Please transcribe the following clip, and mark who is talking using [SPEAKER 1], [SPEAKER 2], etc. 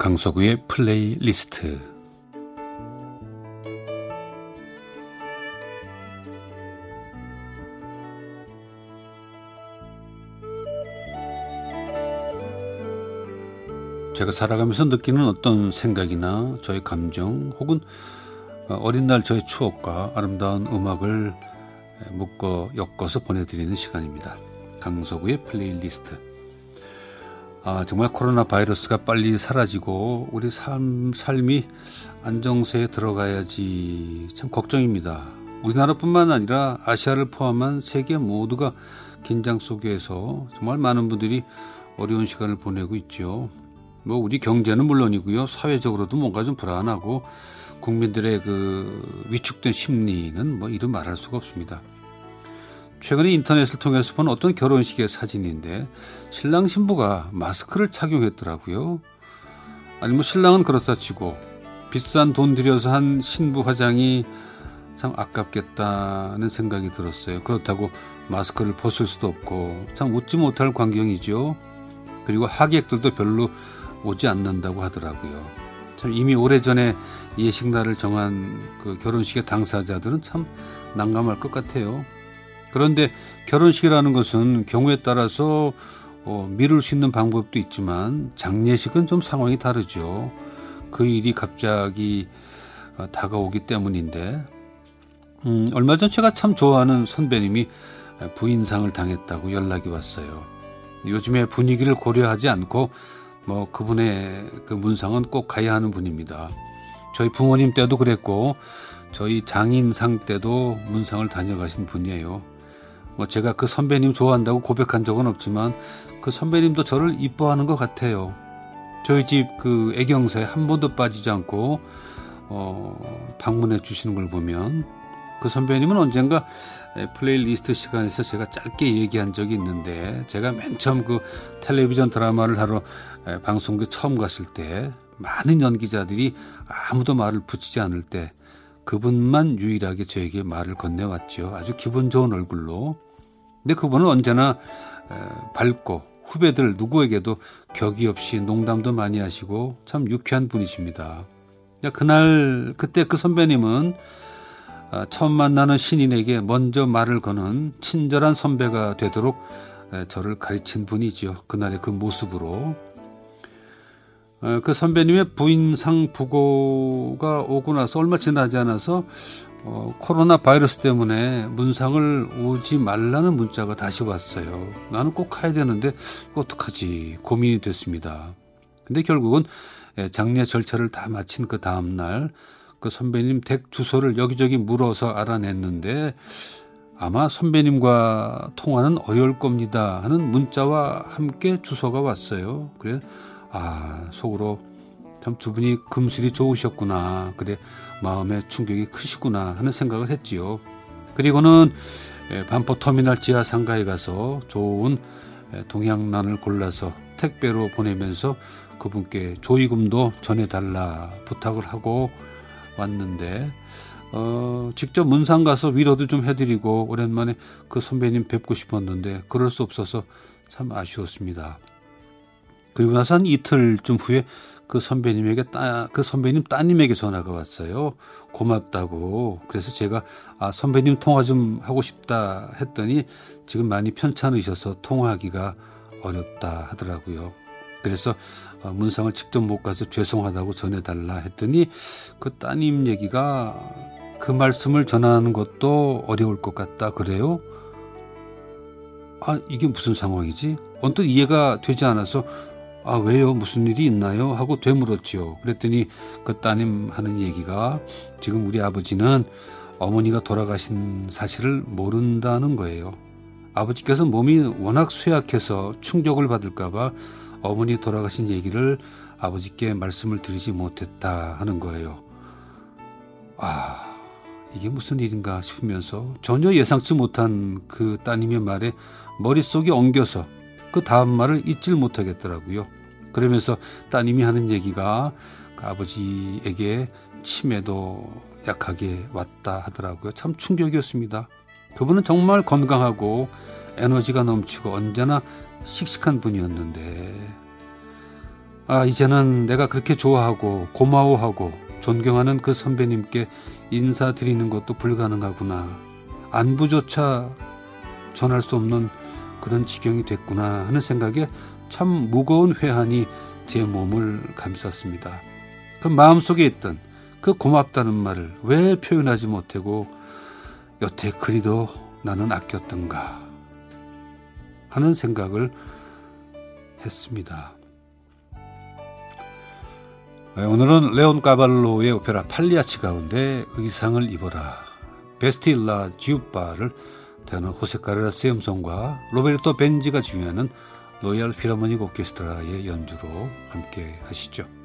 [SPEAKER 1] 강석우의 플레이리스트 제가 살아가면서 느끼는 어떤 생각이나 저의 감정 혹은 어린 날 저의 추억과 아름다운 음악을 묶어 엮어서 보내드리는 시간입니다. 강석우의 플레이리스트 아, 정말 코로나 바이러스가 빨리 사라지고 우리 삶, 삶이 안정세에 들어가야지 참 걱정입니다. 우리나라뿐만 아니라 아시아를 포함한 세계 모두가 긴장 속에서 정말 많은 분들이 어려운 시간을 보내고 있죠. 뭐 우리 경제는 물론이고요. 사회적으로도 뭔가 좀 불안하고 국민들의 그 위축된 심리는 뭐 이루 말할 수가 없습니다. 최근에 인터넷을 통해서 본 어떤 결혼식의 사진인데 신랑 신부가 마스크를 착용했더라고요. 아니 뭐 신랑은 그렇다 치고 비싼 돈 들여서 한 신부 화장이 참 아깝겠다는 생각이 들었어요. 그렇다고 마스크를 벗을 수도 없고 참 웃지 못할 광경이죠. 그리고 하객들도 별로 오지 않는다고 하더라고요. 참 이미 오래전에 예식날을 정한 그 결혼식의 당사자들은 참 난감할 것 같아요. 그런데 결혼식이라는 것은 경우에 따라서 어, 미룰 수 있는 방법도 있지만 장례식은 좀 상황이 다르죠. 그 일이 갑자기 어, 다가오기 때문인데 음, 얼마 전 제가 참 좋아하는 선배님이 부인상을 당했다고 연락이 왔어요. 요즘에 분위기를 고려하지 않고 뭐 그분의 그 문상은 꼭 가야 하는 분입니다. 저희 부모님 때도 그랬고 저희 장인상 때도 문상을 다녀가신 분이에요. 뭐 제가 그 선배님 좋아한다고 고백한 적은 없지만 그 선배님도 저를 이뻐하는 것 같아요. 저희 집 그 애경사에 한 번도 빠지지 않고 어, 방문해 주시는 걸 보면 그 선배님은 언젠가 플레이리스트 시간에서 제가 짧게 얘기한 적이 있는데 제가 맨 처음 그 텔레비전 드라마를 하러 방송국에 처음 갔을 때 많은 연기자들이 아무도 말을 붙이지 않을 때 그분만 유일하게 저에게 말을 건네왔죠. 아주 기분 좋은 얼굴로. 근데 그분은 언제나 밝고 후배들 누구에게도 격이 없이 농담도 많이 하시고 참 유쾌한 분이십니다. 그날 그때 그 선배님은 아, 처음 만나는 신인에게 먼저 말을 거는 친절한 선배가 되도록 저를 가르친 분이죠. 그날의 그 모습으로. 그 선배님의 부인상 부고가 오고 나서 얼마 지나지 않아서 어, 코로나 바이러스 때문에 문상을 오지 말라는 문자가 다시 왔어요. 나는 꼭 가야 되는데 어떡하지 고민이 됐습니다. 근데 결국은 예, 장례 절차를 다 마친 그 다음 날 그 선배님 댁 주소를 여기저기 물어서 알아냈는데 아마 선배님과 통화는 어려울 겁니다 하는 문자와 함께 주소가 왔어요. 그래 아 속으로 참 두 분이 금슬이 좋으셨구나. 그래 마음의 충격이 크시구나 하는 생각을 했지요. 그리고는 반포 터미널 지하 상가에 가서 좋은 동양란을 골라서 택배로 보내면서 그분께 조의금도 전해달라 부탁을 하고 왔는데 어, 직접 문상 가서 위로도 좀 해드리고 오랜만에 그 선배님 뵙고 싶었는데 그럴 수 없어서 참 아쉬웠습니다. 그리고 나서 한 이틀쯤 후에 그 선배님에게 따, 그 선배님 따님에게 전화가 왔어요. 고맙다고. 그래서 제가 아, 선배님 통화 좀 하고 싶다 했더니 지금 많이 편찮으셔서 통화하기가 어렵다 하더라고요. 그래서 어, 문상을 직접 못 가서 죄송하다고 전해달라 했더니 그 따님 얘기가 그 말씀을 전하는 것도 어려울 것 같다 그래요? 아 이게 무슨 상황이지? 언뜻 이해가 되지 않아서 아, 왜요? 무슨 일이 있나요? 하고 되물었지요. 그랬더니 그 따님 하는 얘기가 지금 우리 아버지는 어머니가 돌아가신 사실을 모른다는 거예요. 아버지께서 몸이 워낙 쇠약해서 충격을 받을까봐 어머니 돌아가신 얘기를 아버지께 말씀을 드리지 못했다 하는 거예요. 아, 이게 무슨 일인가 싶으면서 전혀 예상치 못한 그 따님의 말에 머릿속이 엉겨서 그 다음 말을 잊질 못하겠더라고요. 그러면서 따님이 하는 얘기가 그 아버지에게 치매도 약하게 왔다 하더라고요. 참 충격이었습니다. 그분은 정말 건강하고 에너지가 넘치고 언제나 씩씩한 분이었는데 아, 이제는 내가 그렇게 좋아하고 고마워하고 존경하는 그 선배님께 인사드리는 것도 불가능하구나. 안부조차 전할 수 없는 그런 지경이 됐구나 하는 생각에 참 무거운 회한이 제 몸을 감쌌습니다. 그 마음속에 있던 그 고맙다는 말을 왜 표현하지 못하고 여태 그리도 나는 아꼈던가 하는 생각을 했습니다. 네, 오늘은 레온카발로의 오페라 팔리아치 가운데 의상을 입어라 Vesti la giubba를 테너 호세 카레라스의 음성과 로베르토 벤지가 지휘하는 로얄 필하모닉 오케스트라의 연주로 함께 하시죠.